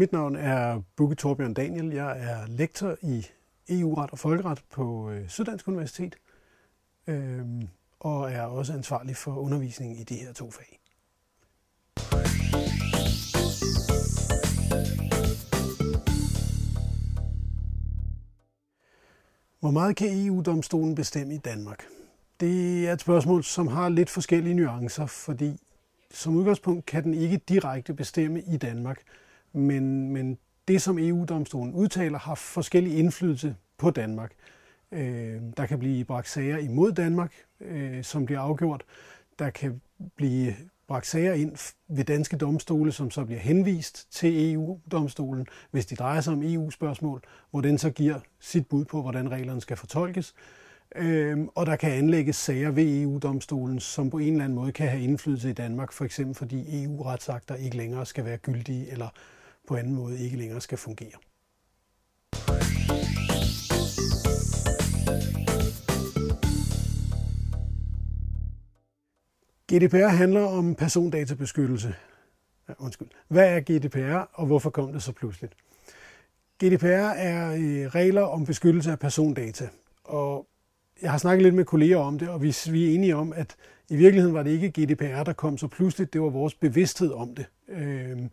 Mit navn er Bukke Torbjørn Daniel. Jeg er lektor i EU-ret og folkeret på øh, Syddansk Universitet, øh, og er også ansvarlig for undervisning i de her to fag. Hvor meget kan EU-domstolen bestemme i Danmark? Det er et spørgsmål, som har lidt forskellige nuancer, fordi som udgangspunkt kan den ikke direkte bestemme i Danmark, men, men det, som EU-domstolen udtaler, har forskellig indflydelse på Danmark. Øh, der kan blive bragt sager imod Danmark, øh, som bliver afgjort. Der kan blive bragt sager ind ved danske domstole, som så bliver henvist til EU-domstolen, hvis de drejer sig om EU-spørgsmål, hvor den så giver sit bud på, hvordan reglerne skal fortolkes. Øhm, og der kan anlægges sager ved EU-domstolen, som på en eller anden måde kan have indflydelse i Danmark, for eksempel fordi EU-retsakter ikke længere skal være gyldige, eller på anden måde ikke længere skal fungere. GDPR handler om persondatabeskyttelse. Ja, undskyld. Hvad er GDPR, og hvorfor kom det så pludseligt? GDPR er øh, regler om beskyttelse af persondata. Og jeg har snakket lidt med kolleger om det, og vi, vi er enige om, at i virkeligheden var det ikke GDPR, der kom så pludseligt. Det var vores bevidsthed om det. Øhm,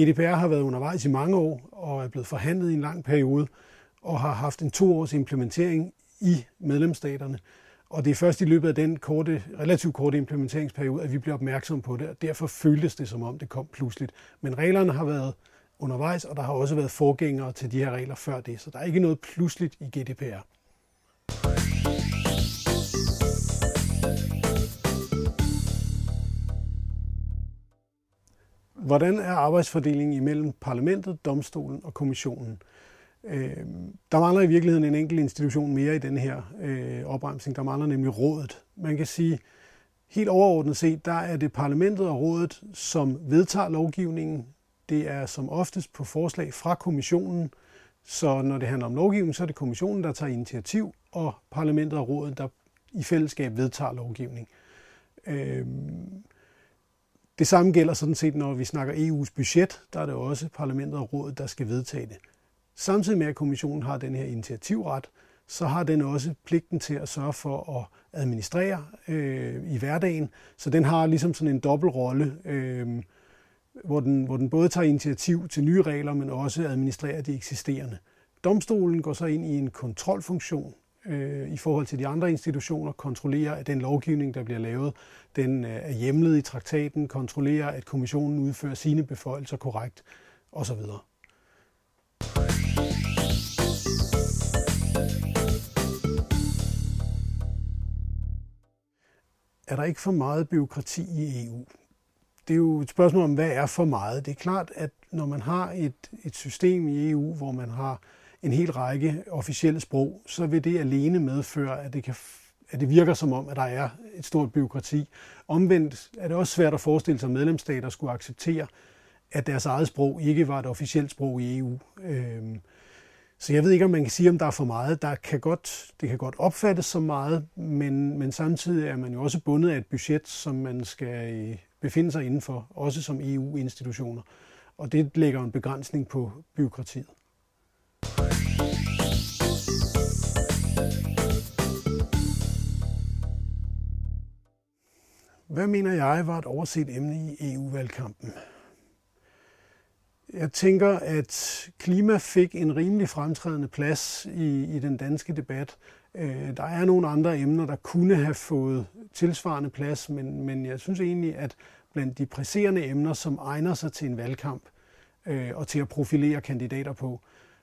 GDPR har været undervejs i mange år og er blevet forhandlet i en lang periode og har haft en to års implementering i medlemsstaterne. Og det er først i løbet af den korte, relativt korte implementeringsperiode, at vi bliver opmærksom på det, og derfor føltes det som om det kom pludseligt. Men reglerne har været undervejs, og der har også været forgængere til de her regler før det, så der er ikke noget pludseligt i GDPR. Hvordan er arbejdsfordelingen imellem parlamentet, domstolen og kommissionen? Øh, der mangler i virkeligheden en enkelt institution mere i den her øh, opremsning. Der mangler nemlig rådet. Man kan sige, helt overordnet set, der er det parlamentet og rådet, som vedtager lovgivningen. Det er som oftest på forslag fra kommissionen. Så når det handler om lovgivning, så er det kommissionen, der tager initiativ, og parlamentet og rådet, der i fællesskab vedtager lovgivning. Øh, det samme gælder sådan set, når vi snakker EU's budget. Der er det også parlamentet og rådet, der skal vedtage det. Samtidig med, at kommissionen har den her initiativret, så har den også pligten til at sørge for at administrere øh, i hverdagen. Så den har ligesom sådan en dobbeltrolle, øh, hvor, den, hvor den både tager initiativ til nye regler, men også administrerer de eksisterende. Domstolen går så ind i en kontrolfunktion øh, i forhold til de andre institutioner, kontrollerer, at den lovgivning, der bliver lavet, den øh, er hjemlet i traktaten, kontrollerer, at kommissionen udfører sine beføjelser korrekt osv. Er der ikke for meget byråkrati i EU? Det er jo et spørgsmål om, hvad er for meget. Det er klart, at når man har et, et system i EU, hvor man har en hel række officielle sprog, så vil det alene medføre, at det, kan, at det virker som om, at der er et stort byråkrati. Omvendt er det også svært at forestille sig, at medlemsstater skulle acceptere, at deres eget sprog ikke var et officielt sprog i EU. Øhm, så jeg ved ikke, om man kan sige, om der er for meget. Der kan godt, det kan godt opfattes som meget, men, men samtidig er man jo også bundet af et budget, som man skal øh, befinde sig indenfor, også som EU-institutioner. Og det lægger en begrænsning på byråkratiet. Hvad mener jeg var et overset emne i EU-valgkampen? Jeg tænker, at klima fik en rimelig fremtrædende plads i, i den danske debat. Øh, der er nogle andre emner, der kunne have fået tilsvarende plads, men, men jeg synes egentlig, at blandt de presserende emner, som egner sig til en valgkamp øh, og til at profilere kandidater på,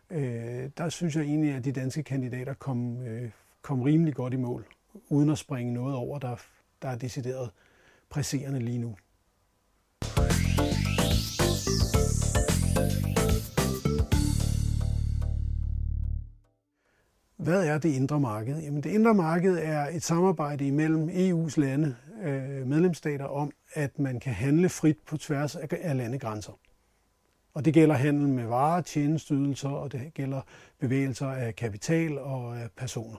øh, der synes jeg egentlig, at de danske kandidater kom, øh, kom rimelig godt i mål, uden at springe noget over, der, der er decideret presserende lige nu. Hvad er det indre marked? Jamen, det indre marked er et samarbejde imellem EU's lande, øh, medlemsstater, om, at man kan handle frit på tværs af landegrænser. Og det gælder handel med varer, tjenesteydelser, og det gælder bevægelser af kapital og af personer.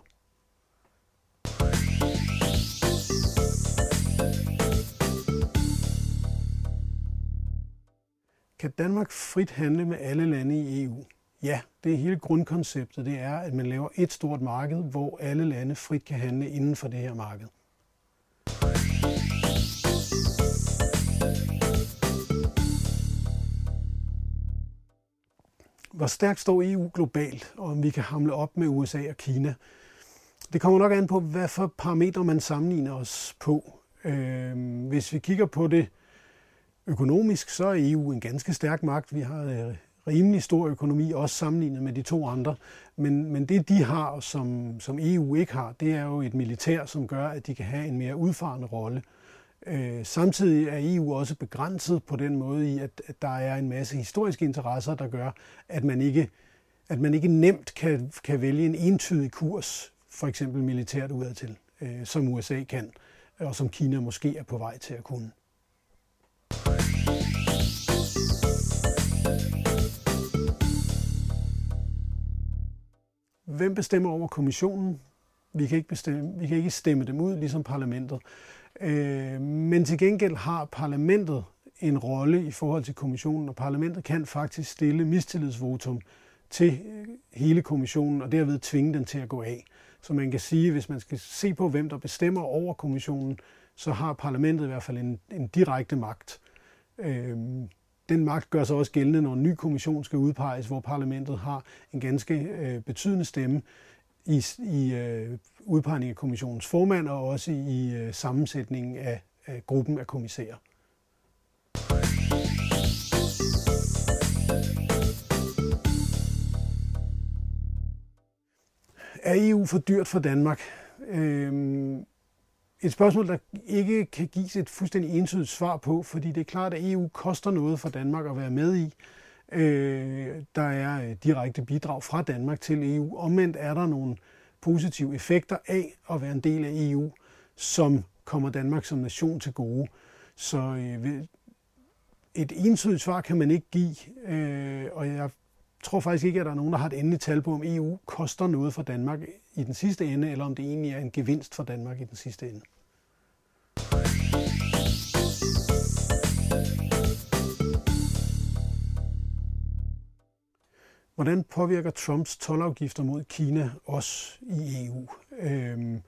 Kan Danmark frit handle med alle lande i EU? Ja, det er hele grundkonceptet. Det er, at man laver et stort marked, hvor alle lande frit kan handle inden for det her marked. Hvor stærkt står EU globalt, og om vi kan hamle op med USA og Kina? Det kommer nok an på, hvad for parametre man sammenligner os på. Øh, hvis vi kigger på det økonomisk, så er EU en ganske stærk magt. Vi har øh, rimelig stor økonomi, også sammenlignet med de to andre. Men, men det, de har, som, som EU ikke har, det er jo et militær, som gør, at de kan have en mere udfarende rolle. Øh, samtidig er EU også begrænset på den måde i, at, at der er en masse historiske interesser, der gør, at man ikke, at man ikke nemt kan, kan vælge en entydig kurs, for eksempel militært udadtil, øh, som USA kan, og som Kina måske er på vej til at kunne. Hvem bestemmer over kommissionen? Vi kan ikke, bestemme, vi kan ikke stemme dem ud, ligesom parlamentet. Øh, men til gengæld har parlamentet en rolle i forhold til kommissionen, og parlamentet kan faktisk stille mistillidsvotum til øh, hele kommissionen, og derved tvinge den til at gå af. Så man kan sige, hvis man skal se på, hvem der bestemmer over kommissionen, så har parlamentet i hvert fald en, en direkte magt. Øh, den magt gør sig også gældende, når en ny kommission skal udpeges, hvor parlamentet har en ganske øh, betydende stemme i, i øh, udpegning af kommissionens formand og også i øh, sammensætningen af, af gruppen af kommissærer. Er EU for dyrt for Danmark? Øhm, et spørgsmål, der ikke kan gives et fuldstændig entydigt svar på, fordi det er klart, at EU koster noget for Danmark at være med i. Øh, der er øh, direkte bidrag fra Danmark til EU. Omvendt er der nogle positive effekter af at være en del af EU, som kommer Danmark som nation til gode. Så øh, et entydigt svar kan man ikke give, øh, og jeg tror faktisk ikke, at der er nogen, der har et endeligt tal på, om EU koster noget for Danmark i den sidste ende, eller om det egentlig er en gevinst for Danmark i den sidste ende. Hvordan påvirker Trumps tolvafgifter mod Kina os i EU? Øhm,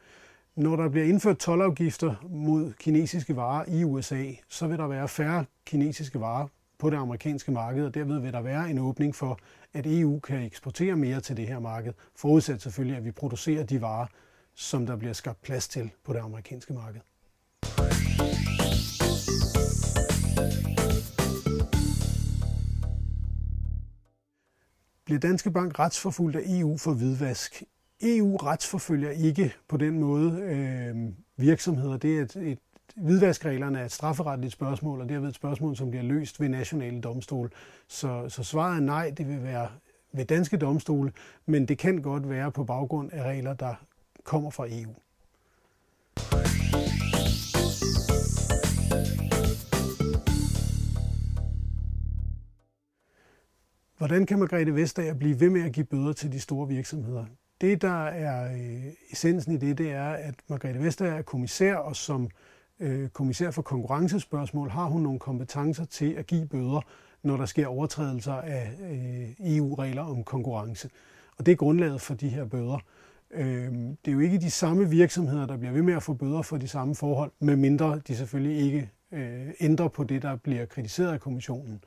når der bliver indført tolvafgifter mod kinesiske varer i USA, så vil der være færre kinesiske varer på det amerikanske marked, og derved vil der være en åbning for, at EU kan eksportere mere til det her marked, forudsat selvfølgelig, at vi producerer de varer, som der bliver skabt plads til på det amerikanske marked. Bliver Danske Bank retsforfulgt af EU for hvidvask? EU retsforfølger ikke på den måde øh, virksomheder. Det er et, et hvidvaskreglerne er et strafferetligt spørgsmål, og derved et spørgsmål, som bliver løst ved nationale domstole. Så, så svaret er nej, det vil være ved danske domstole, men det kan godt være på baggrund af regler, der kommer fra EU. Hvordan kan Margrethe Vestager blive ved med at give bøder til de store virksomheder? Det, der er øh, essensen i det, det er, at Margrethe Vestager er kommissær, og som øh, Øh, kommissær for konkurrencespørgsmål har hun nogle kompetencer til at give bøder, når der sker overtrædelser af øh, EU-regler om konkurrence. Og det er grundlaget for de her bøder. Øh, det er jo ikke de samme virksomheder, der bliver ved med at få bøder for de samme forhold, medmindre de selvfølgelig ikke øh, ændrer på det, der bliver kritiseret af kommissionen.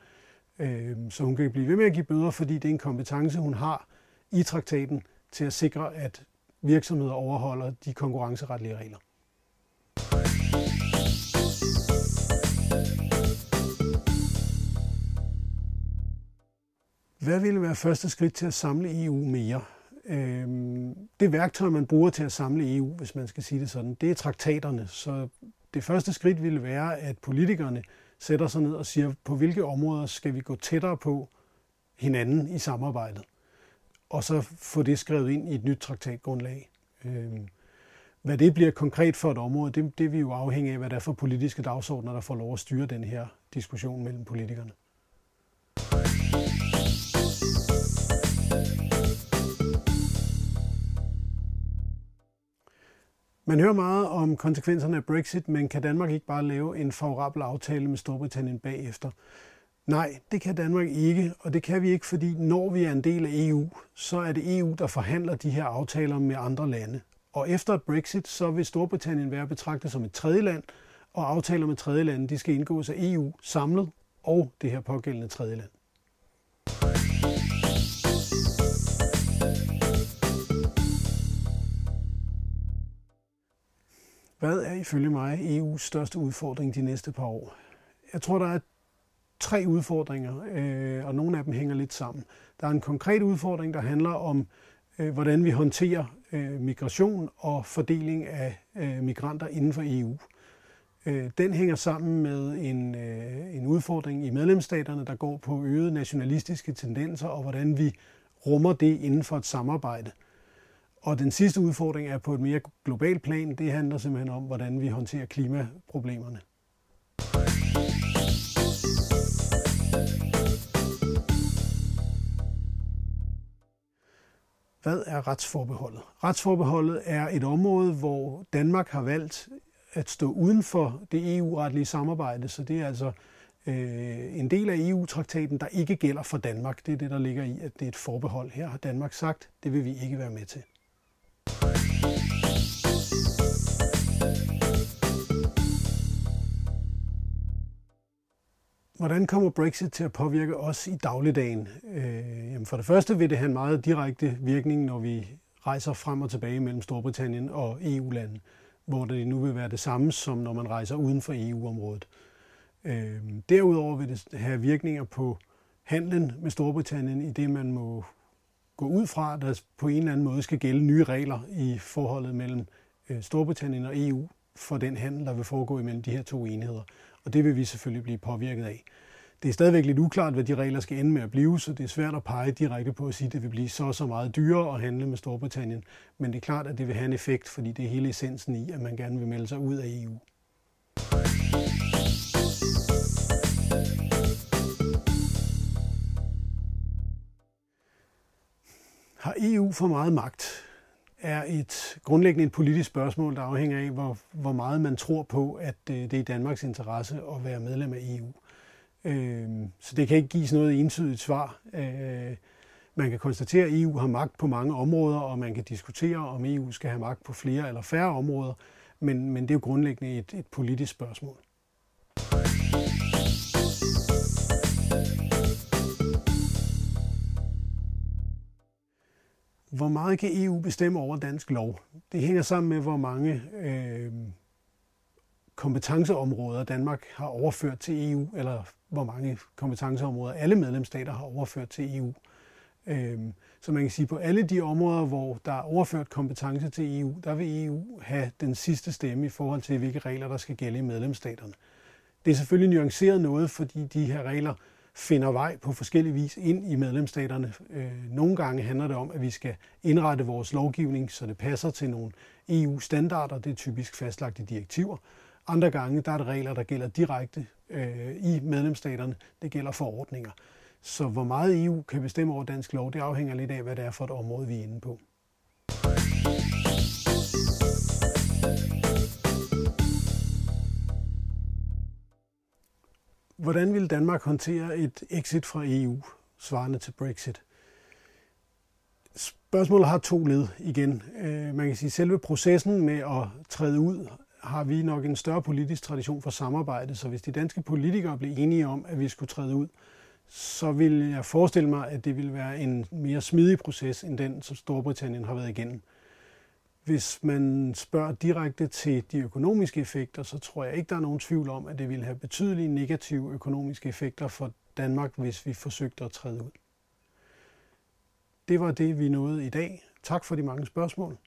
Øh, så hun kan blive ved med at give bøder, fordi det er en kompetence, hun har i traktaten til at sikre, at virksomheder overholder de konkurrenceretlige regler. Hvad ville være første skridt til at samle EU mere? Øhm, det værktøj, man bruger til at samle EU, hvis man skal sige det sådan, det er traktaterne. Så det første skridt ville være, at politikerne sætter sig ned og siger, på hvilke områder skal vi gå tættere på hinanden i samarbejdet, og så få det skrevet ind i et nyt traktatgrundlag. Øhm, hvad det bliver konkret for et område, det, det vil jo afhænge af, hvad der er for politiske dagsordner, der får lov at styre den her diskussion mellem politikerne. Man hører meget om konsekvenserne af Brexit, men kan Danmark ikke bare lave en favorabel aftale med Storbritannien bagefter? Nej, det kan Danmark ikke, og det kan vi ikke, fordi når vi er en del af EU, så er det EU, der forhandler de her aftaler med andre lande. Og efter Brexit, så vil Storbritannien være betragtet som et tredje land, og aftaler med tredje lande, de skal indgås af EU samlet og det her pågældende tredje Hvad er ifølge mig EU's største udfordring de næste par år? Jeg tror, der er tre udfordringer, øh, og nogle af dem hænger lidt sammen. Der er en konkret udfordring, der handler om, øh, hvordan vi håndterer øh, migration og fordeling af øh, migranter inden for EU. Øh, den hænger sammen med en, øh, en udfordring i medlemsstaterne, der går på øgede nationalistiske tendenser, og hvordan vi rummer det inden for et samarbejde. Og den sidste udfordring er på et mere globalt plan. Det handler simpelthen om, hvordan vi håndterer klimaproblemerne. Hvad er retsforbeholdet? Retsforbeholdet er et område, hvor Danmark har valgt at stå uden for det EU-retlige samarbejde, så det er altså øh, en del af EU-traktaten, der ikke gælder for Danmark. Det er det, der ligger i, at det er et forbehold. Her har Danmark sagt, det vil vi ikke være med til. Hvordan kommer Brexit til at påvirke os i dagligdagen? Øh, jamen for det første vil det have en meget direkte virkning, når vi rejser frem og tilbage mellem Storbritannien og EU-landet, hvor det nu vil være det samme, som når man rejser uden for EU-området. Øh, derudover vil det have virkninger på handlen med Storbritannien, i det man må gå ud fra, at der på en eller anden måde skal gælde nye regler i forholdet mellem øh, Storbritannien og EU for den handel, der vil foregå imellem de her to enheder. Og det vil vi selvfølgelig blive påvirket af. Det er stadigvæk lidt uklart, hvad de regler skal ende med at blive, så det er svært at pege direkte på at sige, at det vil blive så så meget dyrere at handle med Storbritannien. Men det er klart, at det vil have en effekt, fordi det er hele essensen i, at man gerne vil melde sig ud af EU. Har EU for meget magt? Er et grundlæggende et politisk spørgsmål, der afhænger af, hvor, hvor meget man tror på, at øh, det er i Danmarks interesse at være medlem af EU. Øh, så det kan ikke gives noget entydigt svar. Øh, man kan konstatere, at EU har magt på mange områder, og man kan diskutere, om EU skal have magt på flere eller færre områder, men, men det er jo grundlæggende et, et politisk spørgsmål. Hvor meget kan EU bestemme over dansk lov? Det hænger sammen med, hvor mange øh, kompetenceområder Danmark har overført til EU, eller hvor mange kompetenceområder alle medlemsstater har overført til EU. Øh, så man kan sige, at på alle de områder, hvor der er overført kompetence til EU, der vil EU have den sidste stemme i forhold til, hvilke regler, der skal gælde i medlemsstaterne. Det er selvfølgelig nuanceret noget, fordi de her regler finder vej på forskellige vis ind i medlemsstaterne. Øh, nogle gange handler det om, at vi skal indrette vores lovgivning, så det passer til nogle EU-standarder. Det er typisk fastlagte direktiver. Andre gange der er det regler, der gælder direkte øh, i medlemsstaterne. Det gælder forordninger. Så hvor meget EU kan bestemme over dansk lov, det afhænger lidt af, hvad det er for et område, vi er inde på. Hvordan vil Danmark håndtere et exit fra EU, svarende til Brexit? Spørgsmålet har to led igen. Øh, man kan sige, at selve processen med at træde ud har vi nok en større politisk tradition for samarbejde, så hvis de danske politikere blev enige om, at vi skulle træde ud, så vil jeg forestille mig, at det vil være en mere smidig proces, end den, som Storbritannien har været igennem. Hvis man spørger direkte til de økonomiske effekter, så tror jeg ikke, der er nogen tvivl om, at det vil have betydelige negative økonomiske effekter for Danmark, hvis vi forsøgte at træde ud. Det var det, vi nåede i dag. Tak for de mange spørgsmål.